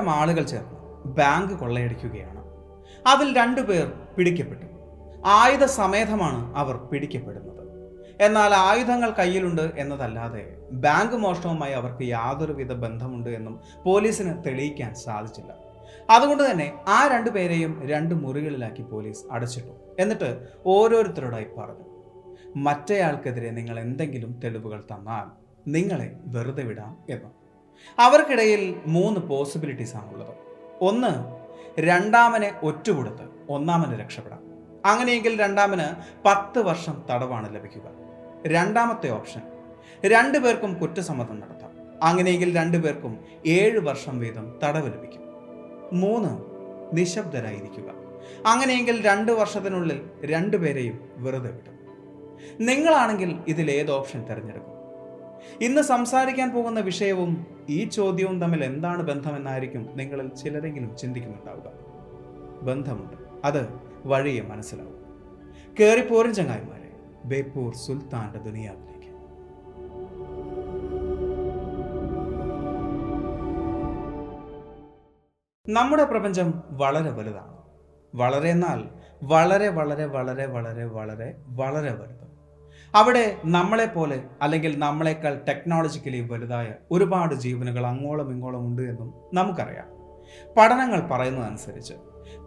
കൂട്ടം ആളുകൾ ചേർന്ന് ബാങ്ക് കൊള്ളയടിക്കുകയാണ്. അതിൽ രണ്ടുപേർ പിടിക്കപ്പെട്ടു. ആയുധ സമേതമാണ് അവർ പിടിക്കപ്പെടുന്നത്. എന്നാൽ ആയുധങ്ങൾ കയ്യിലുണ്ട് എന്നതല്ലാതെ ബാങ്ക് മോഷണവുമായി അവർക്ക് യാതൊരുവിധ ബന്ധമുണ്ട് എന്നും പോലീസിന് തെളിയിക്കാൻ സാധിച്ചില്ല. അതുകൊണ്ട് തന്നെ ആ രണ്ടുപേരെയും രണ്ട് മുറികളിലാക്കി പോലീസ് അടച്ചിട്ടു. എന്നിട്ട് ഓരോരുത്തരോടായി പറഞ്ഞു മറ്റേയാൾക്കെതിരെ നിങ്ങൾ എന്തെങ്കിലും തെളിവുകൾ തന്നാൽ നിങ്ങളെ വെറുതെ വിടാം എന്ന്. അവർക്കിടയിൽ മൂന്ന് പോസിബിലിറ്റീസ് ആണുള്ളത്. ഒന്ന് രണ്ടാമനെ ഒറ്റുകൊടുത്ത് ഒന്നാമന് രക്ഷപ്പെടാം. അങ്ങനെയെങ്കിൽ രണ്ടാമന് പത്ത് വർഷം തടവാണ് ലഭിക്കുക. രണ്ടാമത്തെ ഓപ്ഷൻ രണ്ടുപേർക്കും കുറ്റസമ്മതം നടത്താം. അങ്ങനെയെങ്കിൽ രണ്ടുപേർക്കും ഏഴ് വർഷം വീതം തടവ് ലഭിക്കും. മൂന്ന് നിശബ്ദരായിരിക്കുക. അങ്ങനെയെങ്കിൽ രണ്ട് വർഷത്തിനുള്ളിൽ രണ്ടുപേരെയും വെറുതെ വിടും. നിങ്ങളാണെങ്കിൽ ഇതിൽ ഏത് ഓപ്ഷൻ തിരഞ്ഞെടുക്കും? ഇന്ന് സംസാരിക്കാൻ പോകുന്ന വിഷയവും ഈ ചോദ്യവും തമ്മിൽ എന്താണ് ബന്ധമെന്നായിരിക്കും നിങ്ങളിൽ ചിലരെങ്കിലും ചിന്തിക്കുന്നുണ്ടാവുക. ബന്ധമുണ്ട്. അത് വഴിയെ മനസ്സിലാവും. കേറിപ്പോരും ചങ്ങായിമാരെ. ബേപ്പൂർ സുൽത്താന്റെ ദുനിയാവിലേക്ക്. നമ്മുടെ പ്രപഞ്ചം വളരെ വലുതാണ്. വളരെ എന്നാൽ വളരെ വളരെ വളരെ വളരെ വളരെ വളരെ വലുത് അവിടെ നമ്മളെപ്പോലെ അല്ലെങ്കിൽ നമ്മളെക്കാൾ ടെക്നോളജിക്കലി വലുതായ ഒരുപാട് ജീവനുകൾ അങ്ങോളം ഇങ്ങോളം ഉണ്ട് എന്നും നമുക്കറിയാം. പഠനങ്ങൾ പറയുന്നതനുസരിച്ച്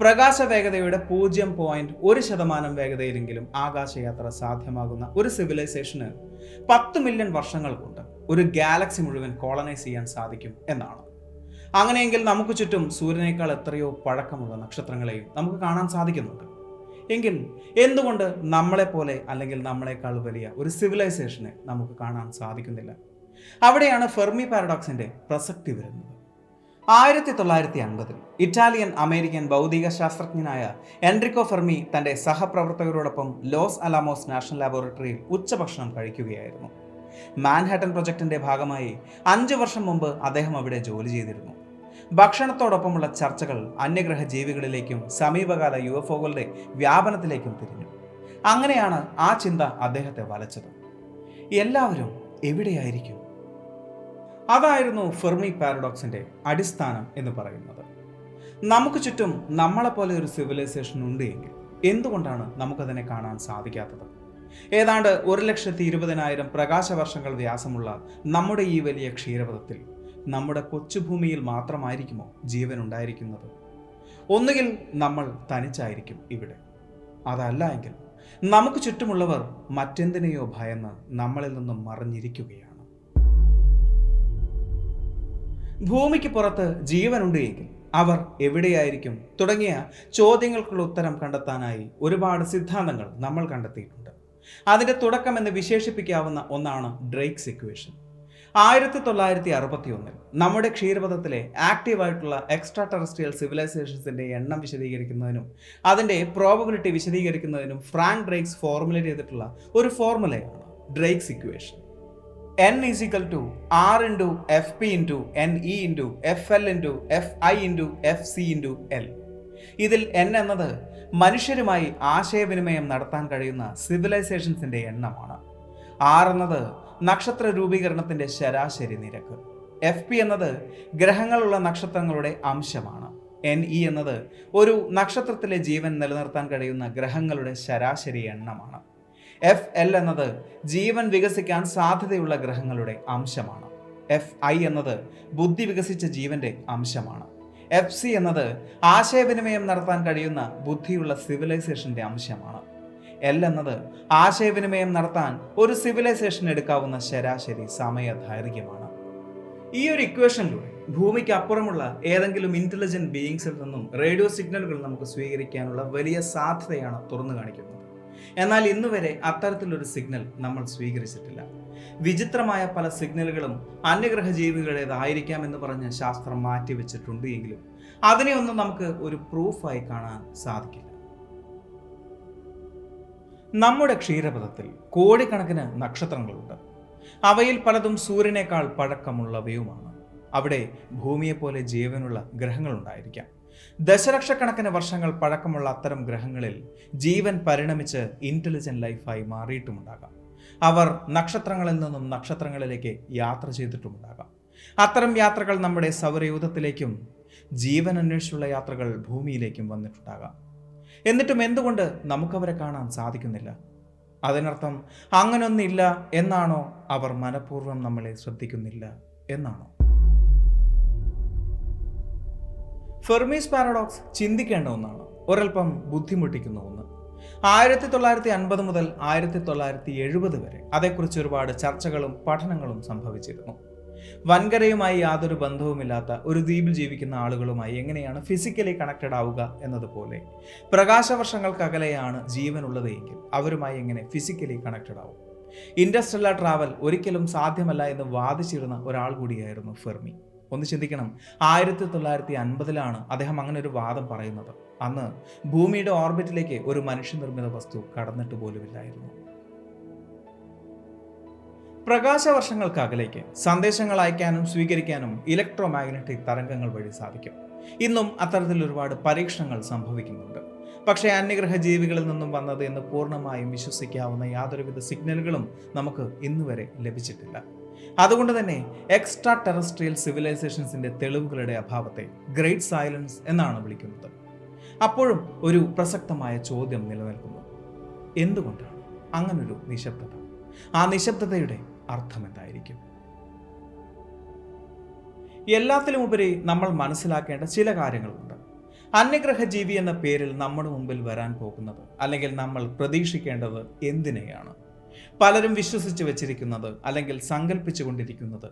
പ്രകാശ വേഗതയുടെ പൂജ്യം പോയിന്റ് ഒരു ശതമാനം വേഗതയിലെങ്കിലും ആകാശയാത്ര സാധ്യമാകുന്ന ഒരു സിവിലൈസേഷന് പത്ത് മില്യൺ വർഷങ്ങൾ കൊണ്ട് ഒരു ഗാലക്സി മുഴുവൻ കോളനൈസ് ചെയ്യാൻ സാധിക്കും എന്നാണ്. അങ്ങനെയെങ്കിൽ നമുക്ക് ചുറ്റും സൂര്യനേക്കാൾ എത്രയോ പഴക്കമുള്ള നക്ഷത്രങ്ങളെയും നമുക്ക് കാണാൻ സാധിക്കുന്നുണ്ട്. എങ്കിൽ എന്തുകൊണ്ട് നമ്മളെപ്പോലെ അല്ലെങ്കിൽ നമ്മളെക്കാൾ വലിയ ഒരു സിവിലൈസേഷനെ നമുക്ക് കാണാൻ സാധിക്കുന്നില്ല? അവിടെയാണ് ഫെർമി പാരഡോക്സിന്റെ പ്രസക്തി വരുന്നത്. ആയിരത്തി തൊള്ളായിരത്തി അൻപതിൽ ഇറ്റാലിയൻ അമേരിക്കൻ ഭൗതിക ശാസ്ത്രജ്ഞനായ എൻറിക്കോ ഫെർമി തന്റെ സഹപ്രവർത്തകരോടൊപ്പം ലോസ് അലാമോസ് നാഷണൽ ലാബോറട്ടറിയിൽ ഉച്ചഭക്ഷണം കഴിക്കുകയായിരുന്നു. മാൻഹാട്ടൻ പ്രൊജക്ടിന്റെ ഭാഗമായി അഞ്ച് വർഷം മുമ്പ് അദ്ദേഹം അവിടെ ജോലി ചെയ്തിരുന്നു. ഭക്ഷണത്തോടൊപ്പമുള്ള ചർച്ചകൾ അന്യഗ്രഹ ജീവികളിലേക്കും സമീപകാല യു എഫ് ഒകളുടെ വ്യാപനത്തിലേക്കും തിരിഞ്ഞു. അങ്ങനെയാണ് ആ ചിന്ത അദ്ദേഹത്തെ വലച്ചത്. എല്ലാവരും എവിടെയായിരിക്കും? അതായിരുന്നു ഫെർമി പാരഡോക്സിന്റെ അടിസ്ഥാനം എന്ന് പറയുന്നത്. നമുക്ക് ചുറ്റും നമ്മളെപ്പോലെ ഒരു സിവിലൈസേഷൻ ഉണ്ട് എങ്കിൽ എന്തുകൊണ്ടാണ് നമുക്കതിനെ കാണാൻ സാധിക്കാത്തത്? ഏതാണ്ട് ഒരു ലക്ഷത്തി ഇരുപതിനായിരം പ്രകാശവർഷങ്ങൾ വ്യാസമുള്ള നമ്മുടെ ഈ വലിയ ക്ഷീരപഥത്തിൽ നമ്മുടെ കൊച്ചുഭൂമിയിൽ മാത്രമായിരിക്കുമോ ജീവൻ ഉണ്ടായിരിക്കുന്നത് ഒന്നുകിൽ നമ്മൾ തനിച്ചായിരിക്കും ഇവിടെ. അതല്ല എങ്കിൽ നമുക്ക് ചുറ്റുമുള്ളവർ മറ്റെന്തിനെയോ ഭയന്ന് നമ്മളിൽ നിന്നും മറിഞ്ഞിരിക്കുകയാണ്. ഭൂമിക്ക് പുറത്ത് ജീവനുണ്ട് എങ്കിൽ അവർ എവിടെയായിരിക്കും? തുടങ്ങിയ ചോദ്യങ്ങൾക്കുള്ള ഉത്തരം കണ്ടെത്താനായി ഒരുപാട് സിദ്ധാന്തങ്ങൾ നമ്മൾ കണ്ടെത്തിയിട്ടുണ്ട്. അതിന്റെ തുടക്കം എന്ന് വിശേഷിപ്പിക്കാവുന്ന ഒന്നാണ് ഡ്രേക്സ് ഇക്വേഷൻ. ആയിരത്തി തൊള്ളായിരത്തി അറുപത്തി ഒന്നിൽ നമ്മുടെ ക്ഷീരപഥത്തിലെ ആക്റ്റീവായിട്ടുള്ള എക്സ്ട്രാ ടെറസ്ട്രിയൽ സിവിലൈസേഷൻസിന്റെ എണ്ണം വിശദീകരിക്കുന്നതിനും അതിന്റെ പ്രോബബിലിറ്റി വിശദീകരിക്കുന്നതിനും ഫ്രാങ്ക് ഡ്രേക്സ് ഫോർമുലേറ്റ് ചെയ്തിട്ടുള്ള ഒരു ഫോർമുലയാണ് Drake's equation. N is equal to R into F P into N E into F L into F I into F C into L ഇതിൽ എൻ എന്നത് മനുഷ്യരുമായി ആശയവിനിമയം നടത്താൻ കഴിയുന്ന സിവിലൈസേഷൻസിന്റെ എണ്ണമാണ്. ആർ എന്നത് നക്ഷത്ര രൂപീകരണത്തിന്റെ ശരാശരി നിരക്ക്. എഫ് പി എന്നത് ഗ്രഹങ്ങളുള്ള നക്ഷത്രങ്ങളുടെ അംശമാണ്. എൻ ഇ എന്നത് ഒരു നക്ഷത്രത്തിലെ ജീവൻ നിലനിർത്താൻ കഴിയുന്ന ഗ്രഹങ്ങളുടെ ശരാശരി എണ്ണമാണ്. എഫ് എൽ എന്നത് ജീവൻ വികസിക്കാൻ സാധ്യതയുള്ള ഗ്രഹങ്ങളുടെ അംശമാണ്. എഫ് ഐ എന്നത് ബുദ്ധി വികസിച്ച ജീവന്റെ അംശമാണ്. എഫ് സി എന്നത് ആശയവിനിമയം നടത്താൻ കഴിയുന്ന ബുദ്ധിയുള്ള സിവിലൈസേഷന്റെ അംശമാണ്. എൽ എന്നത് ആശയവിനിമയം നടത്താൻ ഒരു സിവിലൈസേഷൻ എടുക്കാവുന്ന ശരാശരി സമയ ദൈർഘ്യമാണ് ഈ ഒരു ഇക്വേഷനിലൂടെ ഭൂമിക്ക് അപ്പുറമുള്ള ഏതെങ്കിലും ഇന്റലിജന്റ് ബീയിങ്സിൽ നിന്നും റേഡിയോ സിഗ്നലുകൾ നമുക്ക് സ്വീകരിക്കാനുള്ള വലിയ സാധ്യതയാണ് തുറന്നു കാണിക്കുന്നത്. എന്നാൽ ഇന്ന് വരെ അത്തരത്തിലൊരു സിഗ്നൽ നമ്മൾ സ്വീകരിച്ചിട്ടില്ല. വിചിത്രമായ പല സിഗ്നലുകളും അന്യഗ്രഹ ജീവികളുടേതായിരിക്കാം എന്ന് പറഞ്ഞ് ശാസ്ത്രം മാറ്റിവെച്ചിട്ടുണ്ട് എങ്കിലും അതിനെ ഒന്നും നമുക്ക് ഒരു പ്രൂഫായി കാണാൻ സാധിക്കില്ല. നമ്മുടെ ക്ഷീരപഥത്തിൽ കോടിക്കണക്കിന് നക്ഷത്രങ്ങളുണ്ട്. അവയിൽ പലതും സൂര്യനേക്കാൾ പഴക്കമുള്ളവയുമാണ്. അവിടെ ഭൂമിയെപ്പോലെ ജീവനുള്ള ഗ്രഹങ്ങളുണ്ടായിരിക്കാം. ദശലക്ഷക്കണക്കിന് വർഷങ്ങൾ പഴക്കമുള്ള അത്തരം ഗ്രഹങ്ങളിൽ ജീവൻ പരിണമിച്ച് ഇന്റലിജന്റ് ലൈഫായി മാറിയിട്ടുമുണ്ടാകാം. അവർ നക്ഷത്രങ്ങളിൽ നിന്നും നക്ഷത്രങ്ങളിലേക്ക് യാത്ര ചെയ്തിട്ടുമുണ്ടാകാം. അത്തരം യാത്രകൾ നമ്മുടെ സൗരയൂഥത്തിലേക്കും ജീവൻ അന്വേഷിച്ചുള്ള യാത്രകൾ ഭൂമിയിലേക്കും വന്നിട്ടുണ്ടാകാം. എന്നിട്ടും എന്തുകൊണ്ട് നമുക്കവരെ കാണാൻ സാധിക്കുന്നില്ല? അതിനർത്ഥം അങ്ങനൊന്നില്ല എന്നാണോ അവർ മനഃപൂർവം നമ്മളെ ശ്രദ്ധിക്കുന്നില്ല എന്നാണോ? ഫെർമീസ് പാരഡോക്സ് ചിന്തിക്കേണ്ട ഒന്നാണ്. ഒരൽപ്പം ബുദ്ധിമുട്ടിക്കുന്ന ഒന്ന്. ആയിരത്തി തൊള്ളായിരത്തി അൻപത് മുതൽ ആയിരത്തി തൊള്ളായിരത്തി എഴുപത് വരെ അതേക്കുറിച്ച് ഒരുപാട് ചർച്ചകളും പഠനങ്ങളും സംഭവിച്ചിരുന്നു. വൻകരയുമായി യാതൊരു ബന്ധവുമില്ലാത്ത ഒരു ദ്വീപിൽ ജീവിക്കുന്ന ആളുകളുമായി എങ്ങനെയാണ് ഫിസിക്കലി കണക്റ്റഡ് ആവുക എന്നതുപോലെ. പ്രകാശവർഷങ്ങൾക്കകലെയാണ് ജീവനുള്ളത് എങ്കിൽ അവരുമായി എങ്ങനെ ഫിസിക്കലി കണക്റ്റഡ് ആവും? ഇൻഡസ്ട്രിയൽ ട്രാവൽ ഒരിക്കലും സാധ്യമല്ല എന്ന് വാദിച്ചിരുന്ന ഒരാൾ കൂടിയായിരുന്നു ഫെർമി. ഒന്ന് ചിന്തിക്കണം ആയിരത്തി തൊള്ളായിരത്തി അൻപതിലാണ് അദ്ദേഹം അങ്ങനെ ഒരു വാദം പറയുന്നത്. അന്ന് ഭൂമിയുടെ ഓർബിറ്റിലേക്ക് ഒരു മനുഷ്യനിർമ്മിത വസ്തു കടന്നിട്ട് പോലുമില്ലായിരുന്നു. പ്രകാശവർഷങ്ങൾക്ക് വർഷങ്ങൾക്കകലേക്ക് സന്ദേശങ്ങൾ അയക്കാനും സ്വീകരിക്കാനും ഇലക്ട്രോ മാഗ്നറ്റിക് തരംഗങ്ങൾ വഴി സാധിക്കും. ഇന്നും അത്തരത്തിൽ ഒരുപാട് പരീക്ഷണങ്ങൾ സംഭവിക്കുന്നുണ്ട്. പക്ഷേ അന്യഗ്രഹ ജീവികളിൽ നിന്നും വന്നത് എന്ന് പൂർണമായും വിശ്വസിക്കാവുന്ന യാതൊരുവിധ സിഗ്നലുകളും നമുക്ക് ഇന്നുവരെ ലഭിച്ചിട്ടില്ല. അതുകൊണ്ട് തന്നെ എക്സ്ട്രാ ടെറസ്ട്രിയൽ സിവിലൈസേഷൻസിന്റെ തെളിവുകളുടെ അഭാവത്തെ ഗ്രേറ്റ് സൈലൻസ് എന്നാണ് വിളിക്കുന്നത്. അപ്പോഴും ഒരു പ്രസക്തമായ ചോദ്യം നിലനിൽക്കുന്നു. എന്തുകൊണ്ടാണ് അങ്ങനൊരു നിശബ്ദത? ആ നിശബ്ദതയുടെ അർത്ഥം എന്തായിരിക്കും എല്ലാത്തിലും ഉപരി നമ്മൾ മനസ്സിലാക്കേണ്ട ചില കാര്യങ്ങളുണ്ട്. അന്യഗ്രഹ ജീവി എന്ന പേരിൽ നമ്മുടെ മുമ്പിൽ വരാൻ പോകുന്നത് അല്ലെങ്കിൽ നമ്മൾ പ്രതീക്ഷിക്കേണ്ടത് എന്തിനെയാണ്? പലരും വിശ്വസിച്ച് വെച്ചിരിക്കുന്നത് അല്ലെങ്കിൽ സങ്കല്പിച്ചു കൊണ്ടിരിക്കുന്നത്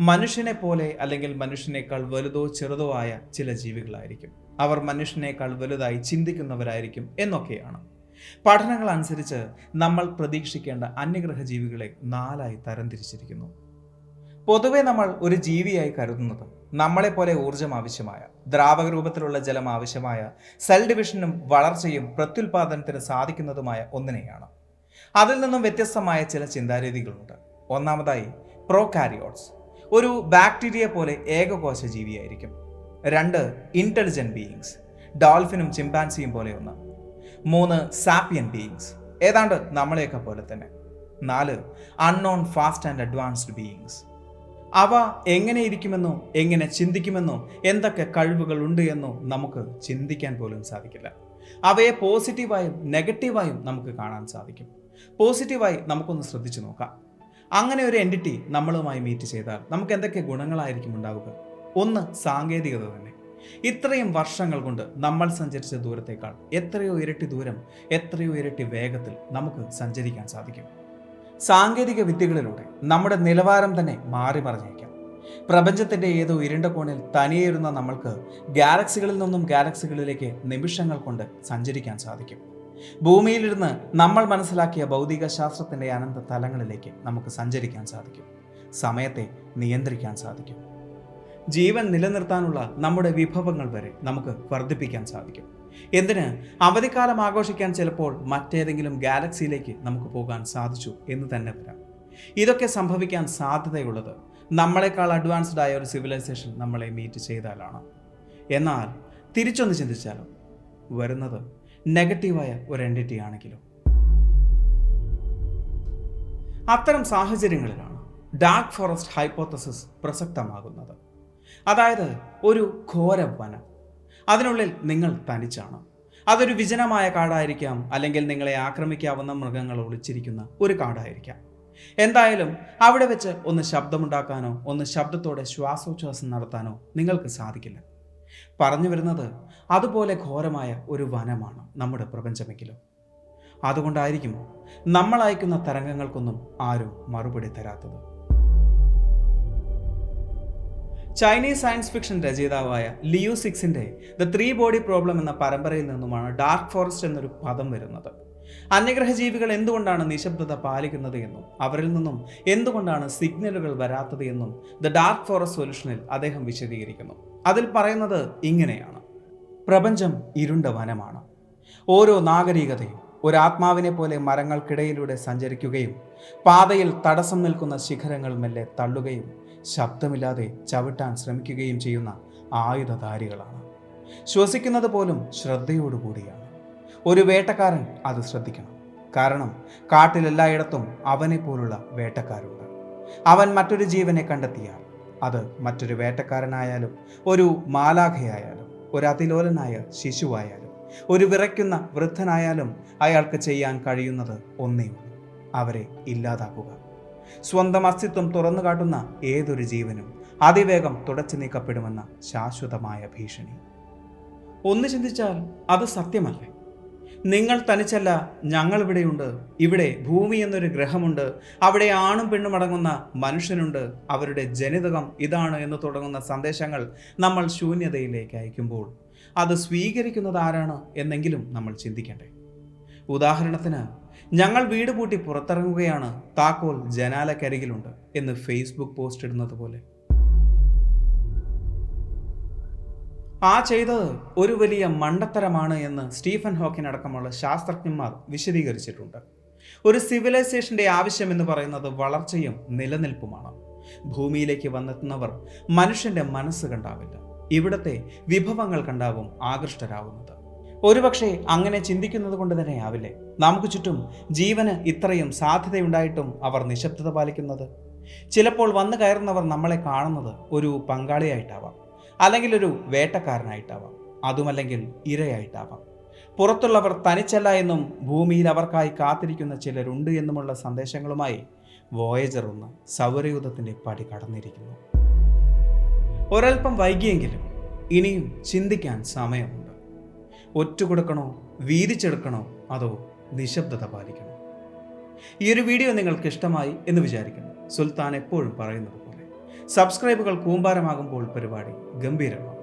മനുഷ്യനെ പോലെ അല്ലെങ്കിൽ മനുഷ്യനേക്കാൾ വലുതോ ചെറുതോ ആയ ചില ജീവികളായിരിക്കും. അവർ മനുഷ്യനേക്കാൾ വലുതായി ചിന്തിക്കുന്നവരായിരിക്കും എന്നൊക്കെയാണ്. പഠനങ്ങൾ അനുസരിച്ച് നമ്മൾ പ്രതീക്ഷിക്കേണ്ട അന്യഗ്രഹ ജീവികളെ നാലായി തരംതിരിച്ചിരിക്കുന്നു. പൊതുവെ നമ്മൾ ഒരു ജീവിയായി കരുതുന്നത് നമ്മളെപ്പോലെ ഊർജം ആവശ്യമായ ദ്രാവക രൂപത്തിലുള്ള ജലം ആവശ്യമായ സെൽ ഡിവിഷനും വളർച്ചയും പ്രത്യുൽപാദനത്തിന് സാധിക്കുന്നതുമായ ഒന്നിനെയാണ്. അതിൽ നിന്നും വ്യത്യസ്തമായ ചില ചിന്താരീതികളുണ്ട്. ഒന്നാമതായി പ്രോകാരിയോട്സ് ഒരു ബാക്ടീരിയ പോലെ ഏകകോശ ജീവിയായിരിക്കും. രണ്ട് ഇന്റലിജന്റ് ബീയിങ്സ് ഡോൾഫിനും ചിമ്പാൻസിയും പോലെ ഒന്ന് മൂന്ന് സാപ്പിയൻ ബീയിങ്സ് ഏതാണ്ട് നമ്മളെയൊക്കെ പോലെ തന്നെ. നാല് unknown fast and advanced beings അവ എങ്ങനെ ഇരിക്കുമെന്നോ എങ്ങനെ ചിന്തിക്കുമെന്നോ എന്തൊക്കെ കഴിവുകൾ ഉണ്ട് എന്നോ നമുക്ക് ചിന്തിക്കാൻ പോലും സാധിക്കില്ല. അവയെ പോസിറ്റീവായും നെഗറ്റീവായും നമുക്ക് കാണാൻ സാധിക്കും. പോസിറ്റീവായി നമുക്കൊന്ന് ശ്രദ്ധിച്ചു നോക്കാം. അങ്ങനെ ഒരു എന്റിറ്റി നമ്മളുമായി മീറ്റ് ചെയ്താൽ നമുക്ക് എന്തൊക്കെ ഗുണങ്ങളായിരിക്കും ഉണ്ടാവുക? ഒന്ന് സാങ്കേതികത തന്നെ. ഇത്രയും വർഷങ്ങൾ കൊണ്ട് നമ്മൾ സഞ്ചരിച്ച ദൂരത്തേക്കാൾ എത്രയോ ഇരട്ടി ദൂരം എത്രയോ ഇരട്ടി വേഗത്തിൽ നമുക്ക് സഞ്ചരിക്കാൻ സാധിക്കും. സാങ്കേതിക വിദ്യകളിലൂടെ നമ്മുടെ നിലവാരം തന്നെ മാറി മറിഞ്ഞേക്കാം പ്രപഞ്ചത്തിന്റെ ഏതോ ഇരുണ്ട കോണിൽ തനിയിരുന്ന നമ്മൾക്ക് ഗാലക്സികളിൽ നിന്നും ഗാലക്സികളിലേക്ക് നിമിഷങ്ങൾ കൊണ്ട് സഞ്ചരിക്കാൻ സാധിക്കും. ഭൂമിയിലിരുന്ന് നമ്മൾ മനസ്സിലാക്കിയ ഭൗതിക ശാസ്ത്രത്തിന്റെ അനന്ത തലങ്ങളിലേക്ക് നമുക്ക് സഞ്ചരിക്കാൻ സാധിക്കും. സമയത്തെ നിയന്ത്രിക്കാൻ സാധിക്കും. ജീവൻ നിലനിർത്താനുള്ള നമ്മുടെ വിഭവങ്ങൾ വരെ നമുക്ക് വർദ്ധിപ്പിക്കാൻ സാധിക്കും. എന്തിന്? അവധിക്കാലം ആഘോഷിക്കാൻ ചിലപ്പോൾ മറ്റേതെങ്കിലും ഗാലക്സിയിലേക്ക് നമുക്ക് പോകാൻ സാധിച്ചു എന്ന് തന്നെ വരാം. ഇതൊക്കെ സംഭവിക്കാൻ സാധ്യതയുള്ളത് നമ്മളെക്കാൾ അഡ്വാൻസ്ഡ് ആയ ഒരു സിവിലൈസേഷൻ നമ്മളെ മീറ്റ് ചെയ്താലാണ്. എന്നാൽ തിരിച്ചൊന്ന് ചിന്തിച്ചാലോ? വരുന്നത് നെഗറ്റീവായ ഒരു എന്റിറ്റി ആണെങ്കിലും. അത്തരം സാഹചര്യങ്ങളിലാണ് ഡാർക്ക് ഫോറസ്റ്റ് ഹൈപ്പോത്തസിസ് പ്രസക്തമാകുന്നത്. അതായത് ഒരു ഘോര വനം. അതിനുള്ളിൽ നിങ്ങൾ തനിച്ചാണ്. അതൊരു വിജനമായ കാടായിരിക്കാം അല്ലെങ്കിൽ നിങ്ങളെ ആക്രമിക്കാവുന്ന മൃഗങ്ങൾ ഒളിച്ചിരിക്കുന്ന ഒരു കാടായിരിക്കാം. എന്തായാലും അവിടെ വെച്ച് ഒന്ന് ശബ്ദമുണ്ടാക്കാനോ ഒന്ന് ശബ്ദത്തോടെ ശ്വാസോച്ഛ്വാസം നടത്താനോ നിങ്ങൾക്ക് സാധിക്കില്ല. പറഞ്ഞു വരുന്നത് അതുപോലെ ഘോരമായ ഒരു വനമാണ് നമ്മുടെ പ്രപഞ്ചമെങ്കിലും. അതുകൊണ്ടായിരിക്കും നമ്മൾ അയക്കുന്ന തരംഗങ്ങൾക്കൊന്നും ആരും മറുപടി തരാത്തത്? ചൈനീസ് സയൻസ് ഫിക്ഷൻ രചയിതാവായ ലിയു സിക്സിന്റെ ദ ത്രീ ബോഡി പ്രോബ്ലം എന്ന പരമ്പരയിൽ നിന്നുമാണ് ഡാർക്ക് ഫോറസ്റ്റ് എന്നൊരു പദം വരുന്നത്. അന്യഗ്രഹ ജീവികൾ എന്തുകൊണ്ടാണ് നിശബ്ദത പാലിക്കുന്നത് എന്നും അവരിൽ നിന്നും എന്തുകൊണ്ടാണ് സിഗ്നലുകൾ വരാത്തത് എന്നും ദ ഡാർക്ക് ഫോറസ്റ്റ് സൊല്യൂഷനിൽ അദ്ദേഹം വിശദീകരിക്കുന്നു. അതിൽ പറയുന്നത് ഇങ്ങനെയാണ്. പ്രപഞ്ചം ഇരുണ്ട വനമാണ്. ഓരോ നാഗരികതയും ഒരാത്മാവിനെ പോലെ മരങ്ങൾക്കിടയിലൂടെ സഞ്ചരിക്കുകയും പാതയിൽ തടസ്സം നിൽക്കുന്ന ശിഖരങ്ങൾ മെല്ലെ തള്ളുകയും ശബ്ദമില്ലാതെ ചവിട്ടാൻ ശ്രമിക്കുകയും ചെയ്യുന്ന ആയുധധാരികളാണ്. ശ്വസിക്കുന്നത് പോലും ശ്രദ്ധയോടുകൂടിയാണ്. ഒരു വേട്ടക്കാരൻ അത് ശ്രദ്ധിക്കണം. കാരണം കാട്ടിലെല്ലായിടത്തും അവനെ പോലുള്ള വേട്ടക്കാരുണ്ട്. അവൻ മറ്റൊരു ജീവനെ കണ്ടെത്തിയാൽ അത് മറ്റൊരു വേട്ടക്കാരനായാലും ഒരു മാലാഖയായാലും ഒരു അതിലോലനായ ശിശുവായാലും ഒരു വിറയ്ക്കുന്ന വൃദ്ധനായാലും അയാൾക്ക് ചെയ്യാൻ കഴിയുന്നത് ഒന്നേ അവരെ ഇല്ലാതാക്കുക. സ്വന്തം അസ്തിത്വം തുറന്നു കാട്ടുന്ന ഏതൊരു ജീവനും അതിവേഗം തുടച്ചു നീക്കപ്പെടുമെന്ന ശാശ്വതമായ ഭീഷണി. ഒന്ന് ചിന്തിച്ചാൽ അത് സത്യമല്ലേ? നിങ്ങൾ തനിച്ചല്ല ഞങ്ങൾ ഇവിടെയുണ്ട്. ഇവിടെ ഭൂമി എന്നൊരു ഗ്രഹമുണ്ട്. അവിടെ ആണും പെണ്ണും അടങ്ങുന്ന മനുഷ്യനുണ്ട്. അവരുടെ ജനിതകം ഇതാണ് എന്ന് തുടങ്ങുന്ന സന്ദേശങ്ങൾ നമ്മൾ ശൂന്യതയിലേക്ക് അയക്കുമ്പോൾ അത് സ്വീകരിക്കുന്നത് ആരാണ് എന്നെങ്കിലും നമ്മൾ ചിന്തിക്കണ്ടേ? ഉദാഹരണത്തിന് ഞങ്ങൾ വീട് പൂട്ടി പുറത്തിറങ്ങുകയാണ്. താക്കോൽ ജനാലക്കരികിലുണ്ട് എന്ന് ഫേസ്ബുക്ക് പോസ്റ്റ് ഇടുന്നത് പോലെ. ആ ചെയ്തത് ഒരു വലിയ മണ്ടത്തരമാണ് എന്ന് സ്റ്റീഫൻ ഹോക്കിൻ അടക്കമുള്ള ശാസ്ത്രജ്ഞന്മാർ വിശദീകരിച്ചിട്ടുണ്ട്. ഒരു സിവിലൈസേഷന്റെ ആവശ്യം എന്ന് പറയുന്നത് വളർച്ചയും നിലനിൽപ്പുമാണ്. ഭൂമിയിലേക്ക് വന്നെത്തുന്നവർ മനുഷ്യന്റെ മനസ്സ് കണ്ടാവില്ല. ഇവിടത്തെ വിഭവങ്ങൾ കണ്ടാവും ആകൃഷ്ടരാകുന്നത്. ഒരുപക്ഷെ അങ്ങനെ ചിന്തിക്കുന്നത് കൊണ്ട് തന്നെ ആവില്ലേ? നമുക്ക് ചുറ്റും ജീവന് ഇത്രയും സാധ്യതയുണ്ടായിട്ടും അവർ നിശബ്ദത പാലിക്കുന്നത്. ചിലപ്പോൾ വന്നു കയറുന്നവർ നമ്മളെ കാണുന്നത് ഒരു പങ്കാളിയായിട്ടാവാം അല്ലെങ്കിൽ ഒരു വേട്ടക്കാരനായിട്ടാവാം അതുമല്ലെങ്കിൽ ഇരയായിട്ടാവാം. പുറത്തുള്ളവർ തനിച്ചല്ല എന്നും ഭൂമിയിൽ അവർക്കായി കാത്തിരിക്കുന്ന ചിലരുണ്ട് എന്നുമുള്ള സന്ദേശങ്ങളുമായി വോയേജർ ഒന്ന് സൗരയൂഥത്തിന്റെ പടി കടന്നിരിക്കുന്നു. ഒരൽപ്പം വൈകിയെങ്കിലും ഇനിയും ചിന്തിക്കാൻ സമയമുണ്ട്. ഒറ്റുകൊടുക്കണോ? വീതിച്ചെടുക്കണോ? അതോ നിശബ്ദത പാലിക്കണോ? ഈ ഒരു വീഡിയോ നിങ്ങൾക്ക് ഇഷ്ടമായി എന്ന് വിചാരിക്കുന്നു. സുൽത്താൻ എപ്പോഴും പറയുന്നത് പോലെ. സബ്സ്ക്രൈബുകൾ കൂമ്പാരമാകുമ്പോൾ പരിപാടി ഗംഭീരമാണ്.